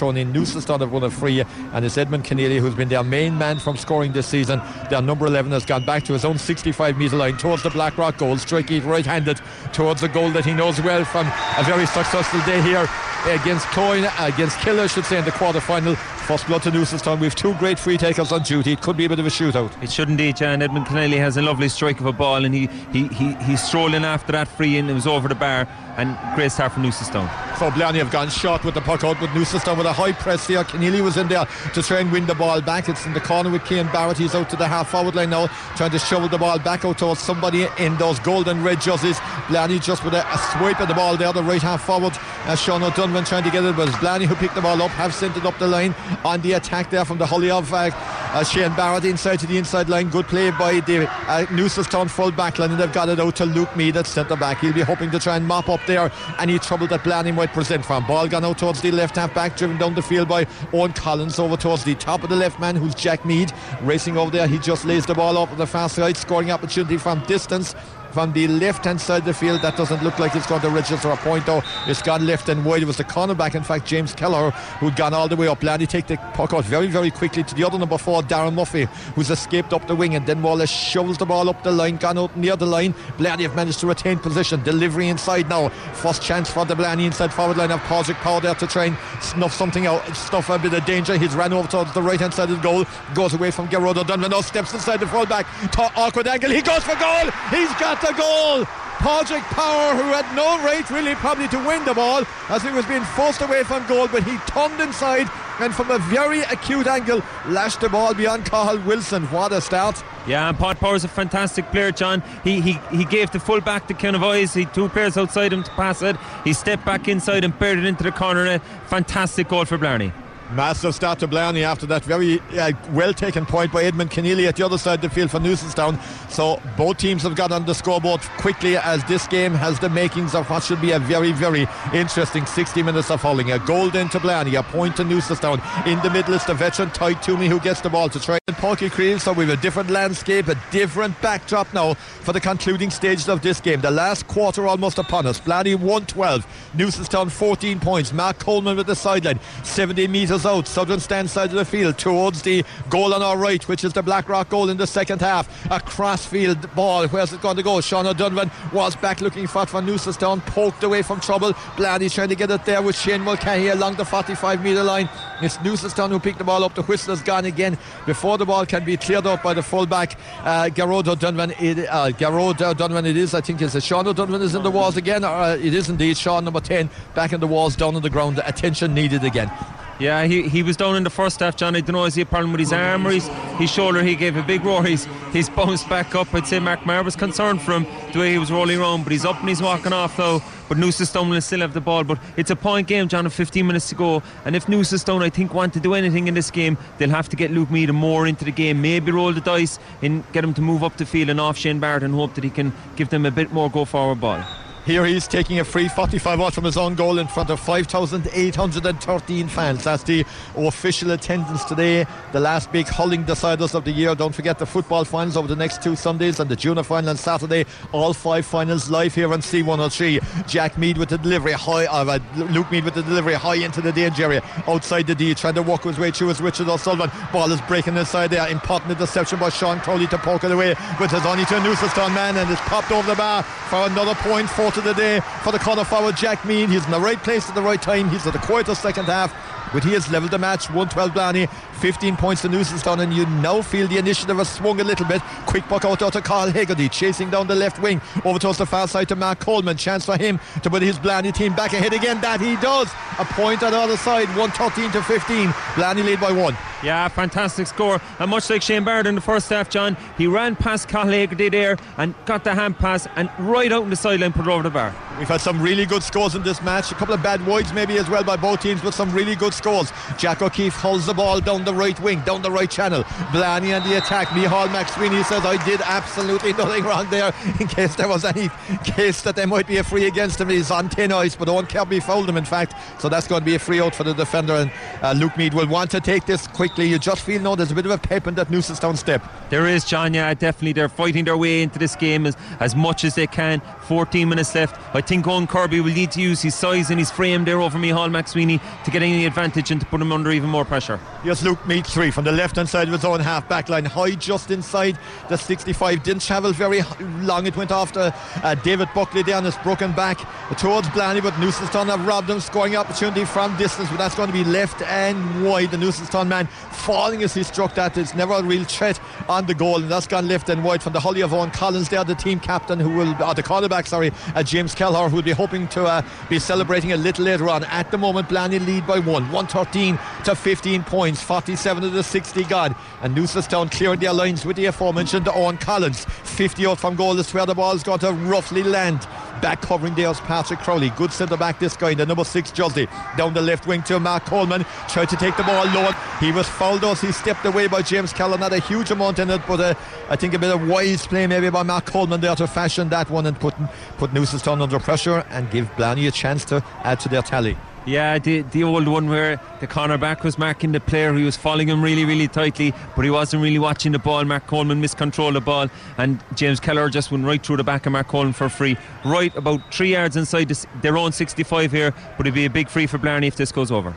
thrown in. Newcestown have won a free, and it's Edmund Keneally who's been their main man from scoring this season. Their number 11 has gone back to his own 65 metre line towards the Blackrock goal, striking right handed towards the goal that he knows well from a very successful day here against Cloyne, against Killer, I should say, in the quarter final. First blood to Newcestown. We have two great free takers on duty. It could be a bit of a shootout. It should indeed, Jan. Edmund Keneally has a lovely strike of a ball, and he, he, he, he's strolling after that free in. It was over the bar, and great start from Newcestown. So Blarney have gone short with the puck out, but Newcestown with a high press here. Keneally was in there to try and win the ball back. It's in the corner with Cian Barrett. He's out to the half forward line now, trying to shovel the ball back out towards somebody in those golden red jerseys. Blarney just with a, a swipe of the ball there, the right half forward. Uh, Sean O'Donovan trying to get it, but it's Blarney who picked the ball up, have sent it up the line on the attack there from the hurley of uh, uh, Shane Barrett inside to the inside line. Good play by the uh, Newcestown full back line, and they've got it out to Luke Mead at centre back. He'll be hoping to try and mop up there any trouble that Blarney might present from. Ball gone out towards the left half back, driven down the field by Owen Collins over towards the top of the left man, who's Jack Mead, racing over there. He just lays the ball up on the far side, scoring opportunity from distance from the left hand side of the field. That doesn't look like it's going to register a point though. It's gone left and wide. It was the cornerback, in fact, James Keller, who'd gone all the way up. Blarney take the puck out very, very quickly to the other number four, Darren Murphy, who's escaped up the wing. And then Wallace shovels the ball up the line, gone out near the line. Blarney have managed to retain position. Delivery inside now. First chance for the Blarney inside forward line of Patrick Power there to try and snuff something out, snuff a bit of danger. He's ran over towards the right hand side of the goal, goes away from Gerard O'Donovan, now steps inside the fullback. To awkward angle. He goes for goal. He's got the goal. Padraig Power, who had no right really probably to win the ball as he was being forced away from goal, but he turned inside and from a very acute angle lashed the ball beyond Cahill Wilson. What a start. Yeah, and Pat Power's a fantastic player, John. He he, he gave the full back to eyes. He two players outside him to pass it. He stepped back inside and buried it into the corner. Fantastic goal for Blarney. Massive start to Blarney after that very uh, well taken point by Edmund Keneally at the other side of the field for Newcestown. So both teams have got on the scoreboard quickly as this game has the makings of what should be a very, very interesting 60 minutes of hurling. A goal then to Blarney, a point to Newcestown. In the middle is the veteran Tyke Toomey who gets the ball to try and Páirc Uí Chaoimh. So we have a different landscape, a different backdrop now for the concluding stages of this game. The last quarter almost upon us. Blarney 112, Newcestown 14 points. Mark Coleman with the sideline, 70 metres out, southern stand side of the field towards the goal on our right, which is the Blackrock goal in the second half. A crossfield ball. Where's it going to go? Sean O'Donovan was back looking for it for Newcestown, poked away from trouble. Blarney's trying to get it there with Shane Mulcahy along the 45 metre line. It's Newcestown who picked the ball up. The whistle has gone again before the ball can be cleared out by the fullback, uh, Garrod O'Donovan. It, uh, Garrod O'Donovan, it is. I think it's a Sean O'Donovan is in the walls again. Uh, it is indeed Sean, number 10, back in the walls, down on the ground. Attention needed again. Yeah, he, he was down in the first half, John. I don't know, is he a problem with his arm or his, his shoulder? He gave a big roar. He's, he's bounced back up. I'd say Mark Maher was concerned for him the way he was rolling around, but he's up and he's walking off now. But Newcestown will still have the ball. But it's a point game, John, of 15 minutes to go. And if Newcestown, I think, want to do anything in this game, they'll have to get Luke Mead more into the game. Maybe roll the dice and get him to move up the field and off Shane Barrett and hope that he can give them a bit more go forward ball. Here he's taking a free 45 out from his own goal in front of 5,813 fans. That's the official attendance today. The last big hurling deciders of the year. Don't forget the football finals over the next two Sundays and the junior final on Saturday. All five finals live here on C103. Jack Mead with the delivery high, uh, Luke Mead with the delivery high into the danger area. Outside the D, trying to walk his way through Richard O'Sullivan. Ball is breaking inside there. Important interception by Sean Crowley to poke it away. But it's only to a Newcestown man and it's popped over the bar for another point. Four to the day for the corner forward Jack Mead. He's in the right place at the right time. He's at the quarter second half. But he has levelled the match 112 Blarney, 15 points to Newcestown, and you now feel the initiative has swung a little bit. Quick buck out to Carl Haggerty, chasing down the left wing over towards the far side to Mark Coleman. Chance for him to put his Blarney team back ahead again. That he does. A point on the other side, 113 to 15. Blarney lead by one. Yeah, fantastic score. And much like Shane Barrett in the first half, John, he ran past Carl Haggerty there and got the hand pass and right out in the sideline put it over the bar. We've had some really good scores in this match. A couple of bad wides maybe as well by both teams, but some really good scores. Jack O'Keefe holds the ball down the right wing, down the right channel. Blarney and the attack. Micheál McSweeney says, I did absolutely nothing wrong there in case there was any case that there might be a free against him. He's on thin ice, but Owen Kirby fouled him, in fact. So that's going to be a free out for the defender. And uh, Luke Mead will want to take this quickly. You just feel now there's a bit of a pep in that Newcestown step. There is, John. Yeah, definitely. They're fighting their way into this game as, as much as they can. 14 minutes left. I think Owen Kirby will need to use his size and his frame there over Micheál McSweeney to get any advantage and to put him under even more pressure. Yes, Luke Mead three from the left hand side of his own half back line. High just inside the 65. Didn't travel very long. It went after uh, David Buckley down his broken back towards Blarney, but Newcestown have robbed him. Scoring opportunity from distance, but that's going to be left and wide. The Newcestown man falling as he struck that. It's never a real threat on the goal, and that's gone left and wide from the hurley of Owen Collins there, the team captain who will, or the quarterback, sorry, uh, James Kelleher, who will be hoping to uh, be celebrating a little later on. At the moment, Blarney lead by one, 113 to 15 points, 47 to the 60 gone. And Newcestown clearing their lines with the aforementioned Owen Collins. 50 out from goal is where the ball's got to roughly land. Back covering there's Patrick Crowley. Good centre back this guy, in the number six Josie. Down the left wing to Mark Coleman. Tried to take the ball low. He was fouled as he stepped away by James Keller. Not a huge amount in it, but uh, I think a bit of wise play maybe by Mark Coleman there to fashion that one and put, put Newcestown under pressure and give Blarney a chance to add to their tally. Yeah, the, the old one where the cornerback was marking the player, he was following him really, really tightly, but he wasn't really watching the ball. Mark Coleman miscontrolled the ball, and James Keller just went right through the back of Mark Coleman for free. Right about three yards inside this, their own 65 here, but it'd be a big free for Blarney if this goes over.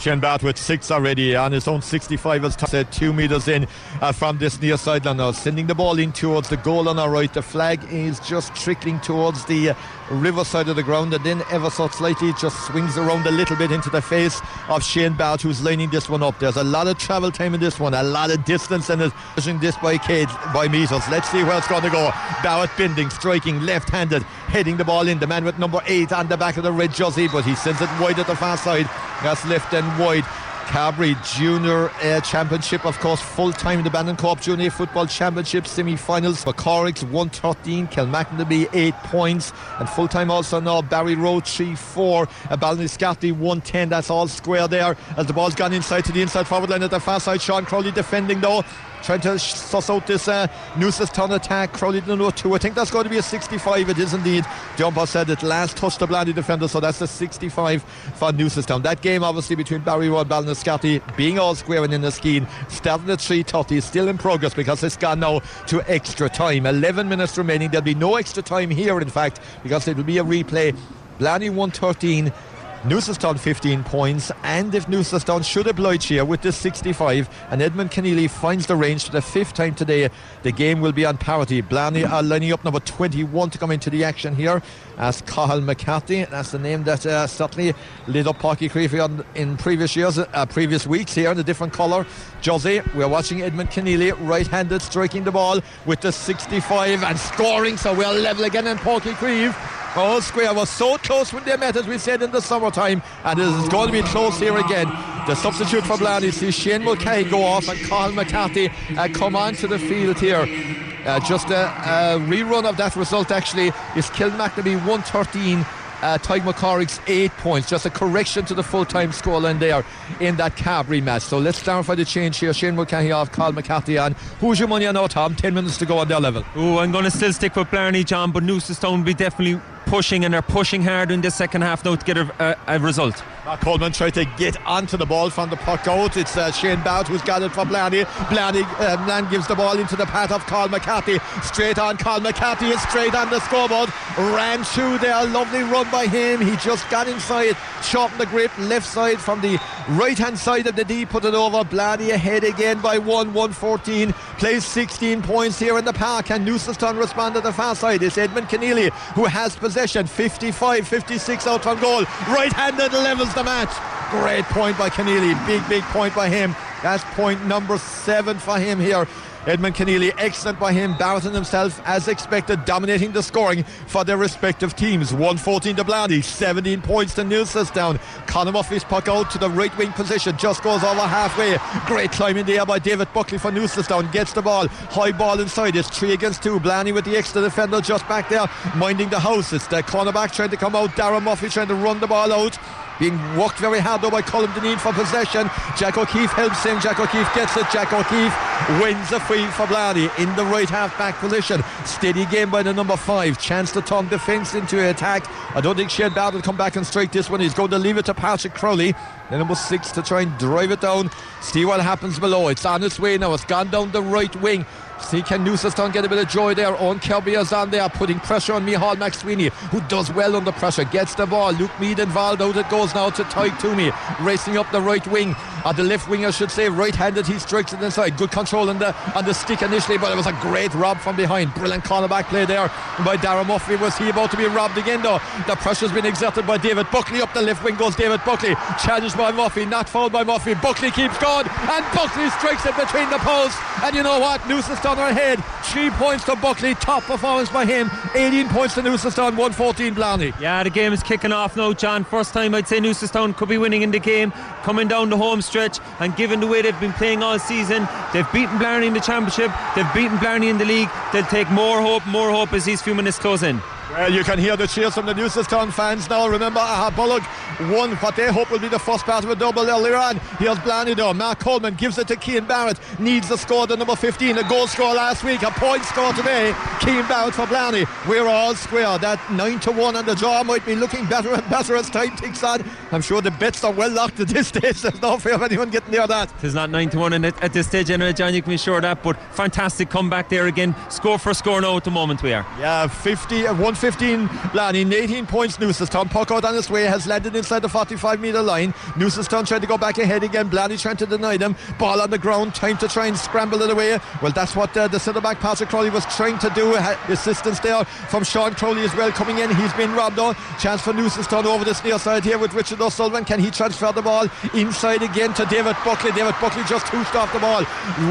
Shane Barrett with six already on his own 65 as said two metres in uh, from this near sideline now sending the ball in towards the goal on our right the flag is just trickling towards the uh, river side of the ground and then ever so slightly just swings around a little bit into the face of Shane Barrett who's lining this one up. There's a lot of travel time in this one a lot of distance in it pushing this by Cade by meters let's see where it's going to go. Barrett bending striking left-handed heading the ball in. The man with number eight on the back of the red jersey but he sends it wide at the far side. That's left and wide. Carbery Junior uh, Championship, of course, full time in the Bandon Co-op Junior Football Championship semi-finals. McCorricks 113, Kilmackenderby 8 points, and full time also now Barryroe 3-4, uh, Ballinascarthy 110. That's all square there as the ball's gone inside to the inside forward line at the far side. Sean Crowley defending though trying to suss out this uh, Newcestown attack. Crowley didn't know two. I think that's going to be a 65. It is indeed. Umpire said it last touched the Blarney defender, so that's a 65 for Newcestown. That game, obviously, between Barryroe and Ballinascarthy being all square and in the scheme, starting at 3.30, still in progress because it's gone now to extra time. 11 minutes remaining. There'll be no extra time here, in fact, because it will be a replay. Blarney 113. Newcestown 15 points, and if Newcestown should oblige here with this 65, and Edmund Keneally finds the range for the fifth time today, the game will be on parity. Blarney are lining up number 21 to come into the action here as Cahill McCarthy. That's the name that uh, certainly lit up Páirc Uí Chaoimh in previous years, uh, previous weeks here in a different colour. Josie, we're watching Edmund Keneally, right-handed, striking the ball with the 65 and scoring, so we're level again in Páirc Uí Chaoimh. All Square was so close when they met, as we said in the summertime, and it is going to be close here again. The substitute for Blarney sees Shane Mulcahy go off and Carl McCarthy uh, come onto the field here. Uh, just a, a, rerun of that result actually is Kilmackenderby 113 uh, Tadhg McCorrick's eight points. Just a correction to the full time scoreline there in that Carbery match. So let's for the change here. Shane Mulcahy off, Carl McCarthy on. Who's your money on now, Tom? 10 minutes to go on their level. Oh, I'm going to still stick with Blarney, John, but Newcestown will be definitely pushing and they're pushing hard in the second half now to get a, a, a result. Coleman tried to get onto the ball from the puck out. It's uh, Shane Bout who's got it for Blarney. Blarney uh, gives the ball into the path of Carl McCarthy. Straight on Carl McCarthy is straight on the scoreboard. Ran through there. Lovely run by him. He just got inside, shortened the grip left side from the right hand side of the D. Put it over. Blarney ahead again by 1 114. Plays 16 points here in the park. And Newcestown respond to the far side. It's Edmund Keneally who has possession. 55 56 out from goal. Right handed levels the match. Great point by Keneally. Big, big point by him. That's point number seven for him here. Edmund Keneally, excellent by him. Barton himself, as expected, dominating the scoring for their respective teams. 114 to Blarney, 17 points to Newcestown. Conor Murphy's puck out to the right wing position, just goes over halfway. Great climb in the air by David Buckley for Newcestown. Gets the ball, high ball inside. It's three against two. Blarney with the extra defender just back there, minding the house. It's the cornerback trying to come out. Darren Murphy trying to run the ball out being worked very hard though by Colin Deneen for possession. Jack O'Keefe helps him. Jack O'Keefe gets it. Jack O'Keefe wins a free for Blarney in the right half back position. Steady game by the number five. Chance to turn defence into attack. I don't think Shane will come back and strike this one. He's going to leave it to Patrick Crowley. Then number six to try and drive it down. See what happens below. It's on its way now. It's gone down the right wing. See, can Newcestown get a bit of joy there? Owen Kirby is on there, putting pressure on Micheál McSweeney, who does well under pressure, gets the ball. Luke Mead involved out it goes now to Tyke Toomey, racing up the right wing, or the left winger should say, right-handed. He strikes it inside. Good control on the on the stick initially, but it was a great rob from behind. Brilliant cornerback play there by Darren Murphy. Was he about to be robbed again though? The pressure's been exerted by David Buckley up the left wing goes David Buckley, challenged by Murphy, not fouled by Murphy. Buckley keeps going, and Buckley strikes it between the posts. And you know what? Newcestown are ahead. Three points to Buckley. Top performance by him. 18 points to Newcestown. 114 Blarney. Yeah, the game is kicking off now, John. First time I'd say Newcestown could be winning in the game, coming down the home stretch, and given the way they've been playing all season, they've beaten Blarney in the championship, they've beaten Blarney in the league. They'll take more hope, more hope as these few minutes close in. Well, you can hear the cheers from the Newcestown fans now. Remember, Aghabullogue won what they hope will be the first part of a double earlier on. Here's Blanido. Mark Coleman gives it to Cian Barrett. Needs a score, the number 15. A goal score last week, a point score today. Cian Barrett for Blarney. We're all square. That 9 to 1 on the draw might be looking better and better as time ticks on. I'm sure the bets are well locked at this stage. There's no fear of anyone getting near that. It's not 9 to 1 at this stage, anyway, John. You can be sure of that. But fantastic comeback there again. Score for score now at the moment we are. Yeah, 50 1 15 Lanning 18 points Newcestown puck out on his way has landed inside the 45 metre line. Newcestown trying to go back ahead again. Blarney trying to deny them. Ball on the ground time to try and scramble it away. Well that's what uh, the centre back Patrick Crowley was trying to do. Assistance there from Sean Crowley as well coming in. He's been robbed on. Chance for Newcestown over this near side here with Richard O'Sullivan. Can he transfer the ball inside again to David Buckley? David Buckley just hooshed off the ball.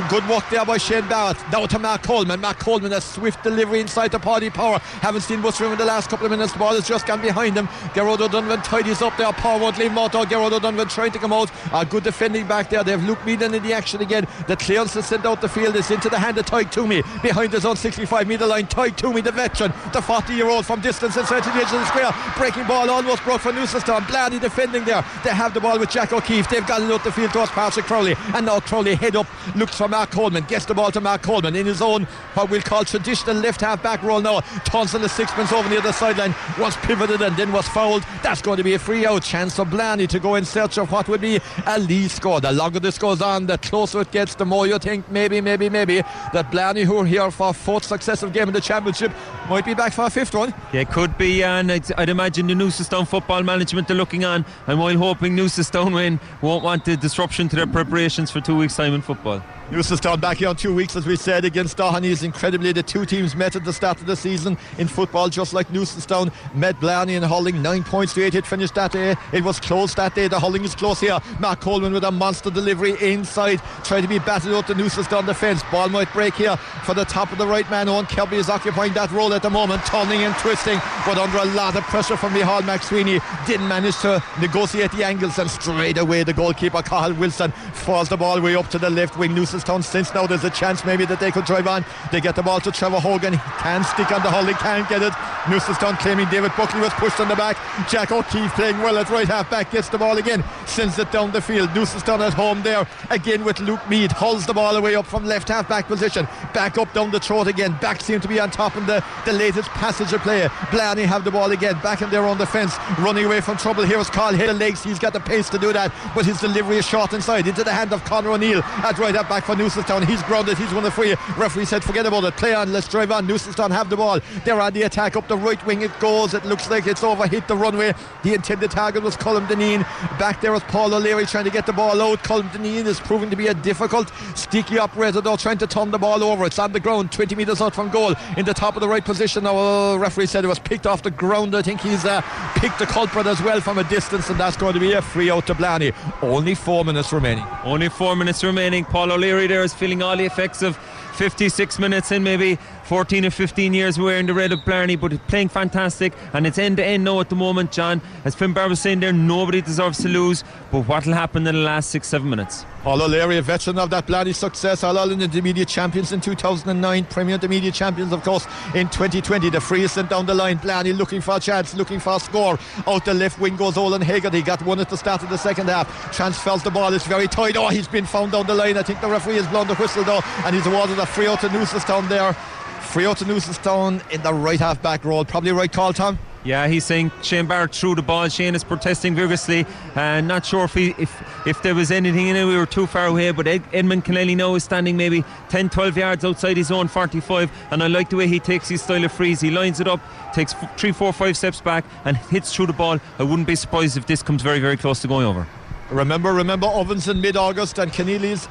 Good work there by Shane Barrett. Now to Mark Coleman. Mark Coleman a swift delivery inside to Paddy Power. Haven't seen much room in the last couple of minutes. The ball has just gone behind him. Gerard O'Donovan tidies up there. Leave him out. Gerard O'Donovan trying to come out. A good defending back there. They have Luke Meaden in the action again. The clearance sent out the field is into the hand of Tyke Toomey behind his own 65 metre line. Tyke Toomey, the veteran, the 40 year old from distance inside to the edge of the square. Breaking ball almost broke for Newcestown. Blarney defending there. They have the ball with Jack O'Keefe. They've got it out the field towards Patrick Crowley. And now Crowley head up, looks for Mark Coleman. Gets the ball to Mark Coleman in his own, what we'll call traditional left half back role now. Turns on the sixpence over near the sideline. Was pivoted and then was fouled. That's going to be a free out. Chance for Blarney to go in search of what would be a lead score. The longer this goes on, the closer it gets, the more you think maybe, maybe, maybe that Blarney, who are here for fourth successive game in the championship, might be back for a fifth one. Yeah, it could be, and I'd, imagine the Newcestown football management are looking on, and while hoping Newcestown win, won't want the disruption to their preparations for two weeks' time in football. Newcestown back here in two weeks, as we said, against Dohenys. Incredibly, the two teams met at the start of the season in football, just like Newcestown met Blarney and hurling. Nine points to eight. It finished that day. It was close that day. The Hurling is close here. Mark Coleman with a monster delivery inside, trying to be batted out the Newcestown defence. Ball might break here for the top of the right man. Owen Kirby is occupying that role at the moment, turning and twisting, but under a lot of pressure from Micheál McSweeney. Didn't manage to negotiate the angles, and straight away the goalkeeper, Carl Wilson, falls the ball way up to the left wing. Newcestown since now there's a chance maybe that they could drive on. They get the ball to Trevor Hogan. He can stick on the hull. He can't get it. Newcestown claiming David Buckley was pushed on the back. Jack O'Keefe playing well at right half back. Gets the ball again. Sends it down the field. Newcestown at home there. Again with Luke Mead. Hulls the ball away up from left half back position. Back up down the throat again. Back seem to be on top in the, the latest passage of play. Blarney have the ball again. Back in their own defence. Running away from trouble. Here's Carl Hill. Legs. He's got the pace to do that. But his delivery is short inside. Into the hand of Conor O'Neill at right half back for Newcestown. He's grounded. He's one of the free. Referee said, forget about it. Play on. Let's drive on. Newcestown have the ball. They're on the attack up the right wing. It goes. It looks like it's over. Hit the runway. The intended target was Colm Deneen. Back there was Paul O'Leary trying to get the ball out. Colm Deneen is proving to be a difficult, sticky operator though, trying to turn the ball over. It's on the ground, 20 metres out from goal, in the top of the right position. Now, uh, referee said it was picked off the ground. I think he's uh, picked the culprit as well from a distance, and that's going to be a free out to Blarney. Only four minutes remaining. Only four minutes remaining. Paul O'Leary there is feeling all the effects of 56 minutes in maybe 14 or 15 years wearing the red of Blarney, but playing fantastic. And it's end to end now at the moment, John. As Finn Barber was saying there, nobody deserves to lose. But what will happen in the last six, seven minutes? Paul O'Leary, a veteran of that Blarney success, All Ireland Intermediate champions in 2009, Premier Intermediate champions, of course, in 2020. The free is sent down the line. Blarney looking for a chance, looking for a score. Out the left wing goes Olin Hagerty. Got one at the start of the second half. Transfers the ball. It's very tight. Oh, he's been found down the line. I think the referee has blown the whistle though, and he's awarded a free out to Newcestown there. Free out to Newcestown in the right half back role. Probably right call, Tom. Yeah, he's saying Shane Barrett threw the ball. Shane is protesting vigorously. And uh, not sure if he, if if there was anything in it. We were too far away. But Ed, Edmund Keneally now is standing maybe 10, 12 yards outside his own 45. And I like the way he takes his style of freeze. He lines it up, takes three, four, five steps back, and hits through the ball. I wouldn't be surprised if this comes very, very close to going over. Remember, remember Ovens in mid-August and Keneally's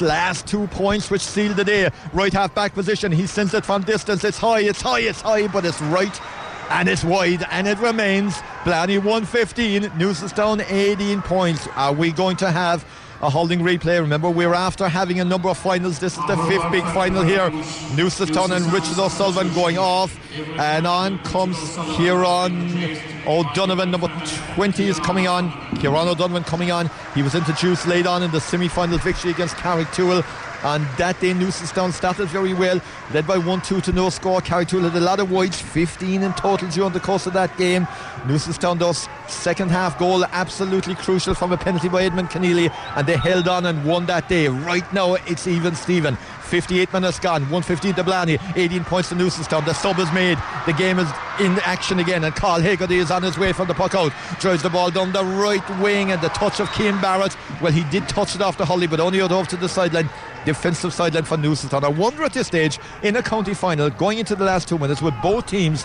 last two points which sealed the day. Right half back position. He sends it from distance. It's high, it's high, it's high, but it's right and it's wide and it remains. Blarney 115, Newcestown 18 points. Are we going to have a holding replay. Remember, we're after having a number of finals. This is the fifth big final here. Newcestown and Richard O'Sullivan going off. And on comes Kieran O'Donovan, number 20 is coming on. Kieran O'Donovan coming on. He was introduced late on in the semi final victory against Carrigtwohill. And that day, Newcestown started very well, led by 1 2 to no score. Carrigtwohill had a lot of wides, 15 in total during the course of that game. Newcestown does second half goal, absolutely crucial from a penalty by Edmund Keneally, and they held on and won that day. Right now, it's even Stephen. 58 minutes gone, 115 to Blarney, 18 points to Newcestown. The sub is made, the game is in action again, and Carl Haggerty is on his way from the puck out. Drives the ball down the right wing, and the touch of Cian Barrett. Well, he did touch it off the hurley, but only out over to the sideline defensive sideline for Newcestown. I wonder at this stage in a county final, going into the last two minutes with both teams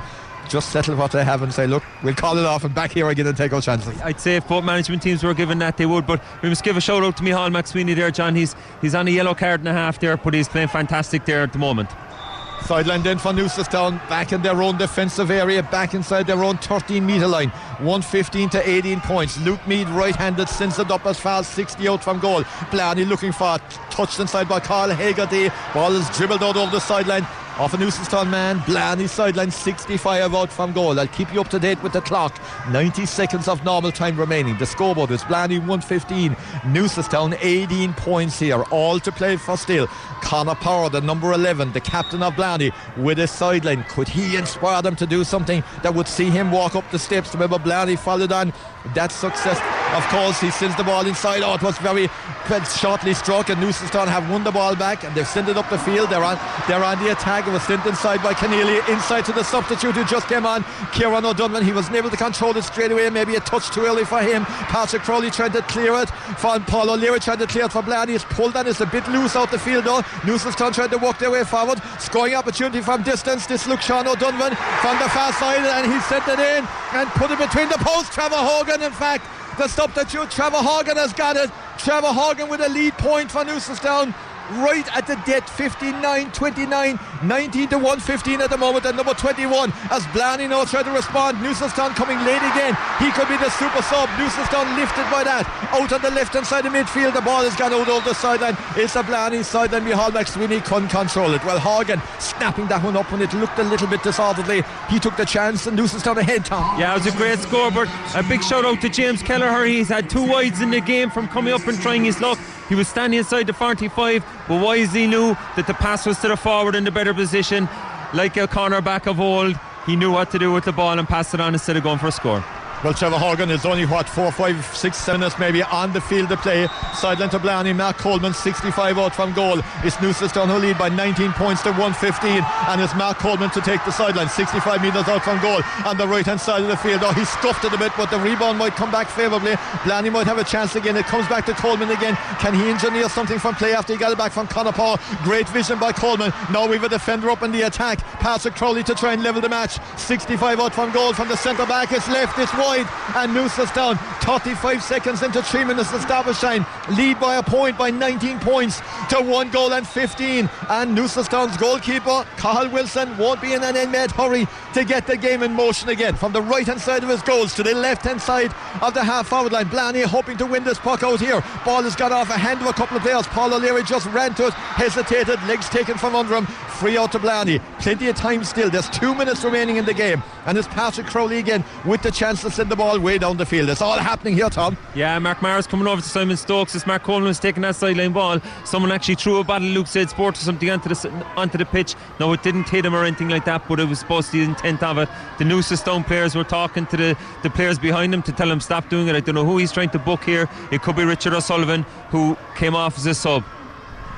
just settle what they have and say, look, we'll call it off and back here again and take our chances. I'd say if both management teams were given that, they would. But we must give a shout out to Micheál McSweeney there, John. He's he's on a yellow card and a half there, but he's playing fantastic there at the moment. Sideline then for Newcestown, back in their own defensive area, back inside their own 13 metre line. 115 to 18 points. Luke Mead, right handed, sends it up as far as 60 out from goal. Blarney looking for touched inside by Carl Haggerty. Ball is dribbled out over the sideline. Off a Newcestown man, Blarney sideline 65 out from goal. I'll keep you up to date with the clock. 90 seconds of normal time remaining. The scoreboard is Blarney 115, Newcestown 18 points here. All to play for still. Connor Power, the number 11, the captain of Blarney, with his sideline. Could he inspire them to do something that would see him walk up the steps? Remember, Blarney followed on that success. Of course, he sends the ball inside. Oh, it was very shortly struck, and Newcestown have won the ball back, and they've sent it up the field. They're on, they're on the attack. It was sent inside by Keneally, inside to the substitute who just came on, Kieran O'Donovan. He wasn't able to control it straight away. Maybe a touch too early for him. Patrick Crowley tried to clear it. From Paul O'Leary tried to clear it for Blarney. It's pulled and it's a bit loose out the field though. Newcestown tried to walk their way forward. Scoring opportunity from distance. This looks Sean O'Donovan from the far side, and he sent it in and put it between the posts. Trevor Hogan, in fact, the substitute. Trevor Hogan has got it. Trevor Hogan with a lead point for Newcestown right at the death 59 29 19 to 115 at the moment and number 21 as Blarney now tried to respond. Newcestown coming late again. He could be the super sub. Newcestown lifted by that. Out on the left hand side of midfield the ball has gone out over the sideline. It's a Blarney sideline Micheál McSweeney couldn't control it. Well Horgan snapping that one up when it looked a little bit disorderly. He took the chance and Newcestown ahead Tom. Yeah it was a great score but a big shout out to James Kelleher. He's had two wides in the game from coming up and trying his luck. He was standing inside the 45, but Wisely knew that the pass was to the forward in the better position. Like a cornerback of old, he knew what to do with the ball and passed it on instead of going for a score. Well, Trevor Horgan is only, what, four, five, six, seven minutes maybe on the field to play. Sideline to Blarney, Matt Coleman, 65 out from goal. It's Newcestown who lead by 19 points to 115. And it's Matt Coleman to take the sideline, 65 metres out from goal on the right hand side of the field. Oh, he stuffed it a bit, but the rebound might come back favourably. Blarney might have a chance again. It comes back to Coleman again. Can he engineer something from play after he got it back from Connor Paul? Great vision by Coleman. Now we've a defender up in the attack. Patrick Crowley to try and level the match. 65 out from goal from the centre back. It's left, it's wide and Newcestown 35 seconds into 3 minutes of time lead by a point by 19 points to 1 goal and 15 and Newcestown's goalkeeper Carl Wilson won't be in an inmate hurry to get the game in motion again. From the right hand side of his goals to the left hand side of the half forward line. Blarney hoping to win this puck out here. Ball has got off a hand of a couple of players. Paul O'Leary just ran to it. Hesitated. Legs taken from under him free out to Blarney plenty of time still there's 2 minutes remaining in the game and it's Patrick Crowley again with the chance to send the ball way down the field. It's all happening here, Tom. Yeah, Mark Maher's coming over to Simon Stokes as Mark Coleman is taking that sideline ball. Someone actually threw a bottle Lucozade Sport or something onto the onto the pitch. No, it didn't hit him or anything like that, but it was supposed to be the intent of it. The Newcestown players were talking to the, the players behind him to tell him stop doing it. I don't know who he's trying to book here. It could be Richard O'Sullivan who came off as a sub.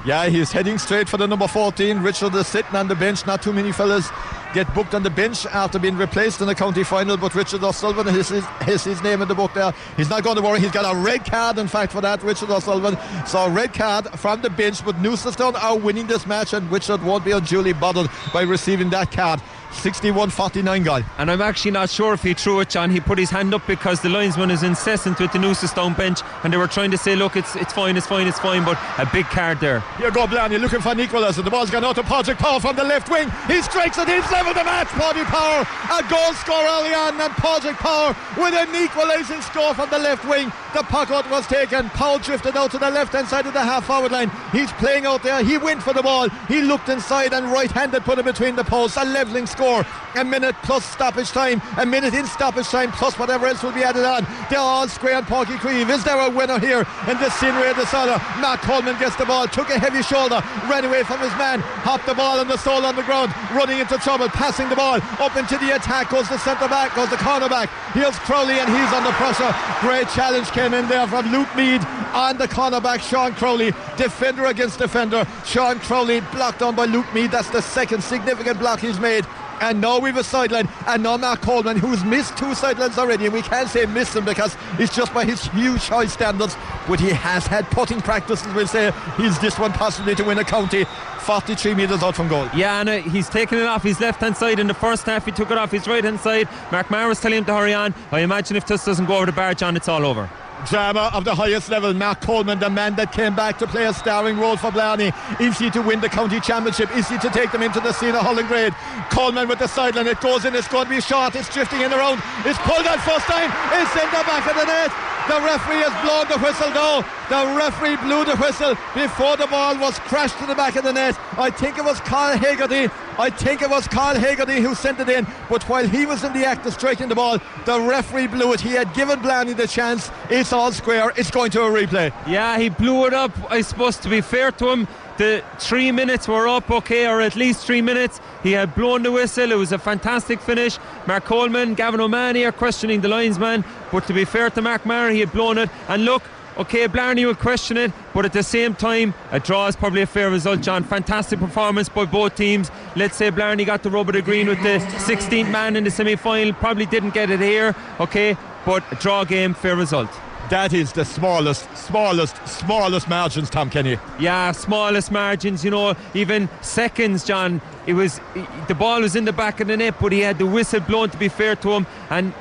Yeah, he's heading straight for the number 14. Richard is sitting on the bench. Not too many fellas get booked on the bench after being replaced in the county final, but Richard O'Sullivan has his, has his name in the book there. He's not going to worry. He's got a red card, in fact, for that, Richard O'Sullivan. So, red card from the bench, but Newcestown are winning this match, and Richard won't be unduly bothered by receiving that card. 61 49 guy. And I'm actually not sure if he threw it, John. He put his hand up because the linesman is incessant with the Newcestown bench and they were trying to say, look, it's it's fine, it's fine, it's fine, but a big card there. Here go Blarney looking for an equaliser. The ball's gone out to Patrick Power from the left wing. He strikes it, he's level the match. Patrick Power, a goal score early on, and Patrick Power with an equalising score from the left wing. The puck out was taken. Powell drifted out to the left hand side of the half forward line. He's playing out there. He went for the ball. He looked inside and right handed put it between the posts. A levelling score. A minute plus stoppage time. A minute in stoppage time plus whatever else will be added on. They're all square on Páirc Uí Chaoimh. Is there a winner here in this scenery of the Sala? Matt Coleman gets the ball, took a heavy shoulder, ran away from his man, hopped the ball and the stall on the ground, running into trouble, passing the ball up into the attack. Goes the centre back, goes the corner back. Here's Crowley and he's under pressure. Great challenge came in there from Luke Mead on the cornerback, Sean Crowley. Defender against defender. Sean Crowley blocked on by Luke Mead. That's the second significant block he's made. And now we've a sideline, and now Mark Coleman, who's missed two sidelines already, and we can't say missed them because it's just by his huge high standards. But he has had putting practices, we'll say. He's this one possibly to win a county. 43 metres out from goal. Yeah, and uh, he's taken it off his left hand side in the first half. He took it off his right hand side. Mark Maher was telling him to hurry on. I imagine if this doesn't go over the bar, John, it's all over drama of the highest level. Mark Coleman, the man that came back to play a starring role for Blarney. Is he to win the county championship? Is he to take them into the senior hurling grade? Coleman with the sideline. It goes in. It's going to be short. It's drifting in around. It's pulled out first time. It's in the back of the net. The referee has blown the whistle now. The referee blew the whistle before the ball was crashed to the back of the net. I think it was Carl Hagerty. I think it was Carl Hagerty who sent it in. But while he was in the act of striking the ball, the referee blew it. He had given Blarney the chance. It's all square. It's going to a replay. Yeah, he blew it up. I suppose to be fair to him, the three minutes were up, okay, or at least three minutes. He had blown the whistle. It was a fantastic finish. Mark Coleman, Gavin O'Mahony are questioning the linesman, but to be fair to Mark Maher, he had blown it. And look, Okay, Blarney would question it, but at the same time, a draw is probably a fair result, John. Fantastic performance by both teams. Let's say Blarney got the rub of green with the 16th man in the semi final, probably didn't get it here, okay, but a draw game, fair result. That is the smallest, smallest, smallest margins, Tom Kenny. Yeah, smallest margins. You know, even seconds, John. It was the ball was in the back of the net, but he had the whistle blown. To be fair to him, and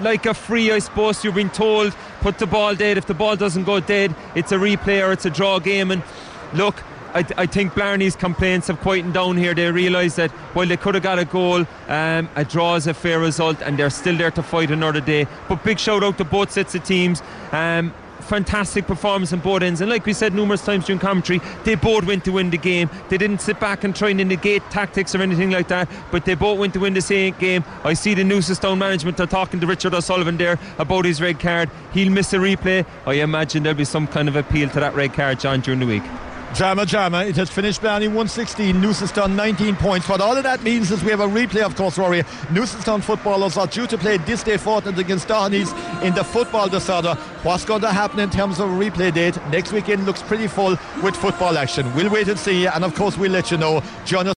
like a free, I suppose you've been told put the ball dead. If the ball doesn't go dead, it's a replay or it's a draw game. And look, I, I, think Blarney's complaints have quietened down here. They realise that while they could have got a goal, um, a draw is a fair result, and they're still there to fight another day. But big shout out to both sets of teams. Um, fantastic performance on both ends. And like we said numerous times during commentary, they both went to win the game. They didn't sit back and try and negate tactics or anything like that, but they both went to win the same game. I see the Newcestown management are talking to Richard O'Sullivan there about his red card. He'll miss a replay. I imagine there'll be some kind of appeal to that red card, John, during the week. Drama, drama. It has finished Blarney 116. Newcestown 19 points. What all of that means is we have a replay, of course, Rory. Newcestown footballers are due to play this day fortnight against Dohenys in the football disorder. What's going to happen in terms of replay date? Next weekend looks pretty full with football action. We'll wait and see, and of course, we'll let you know. Us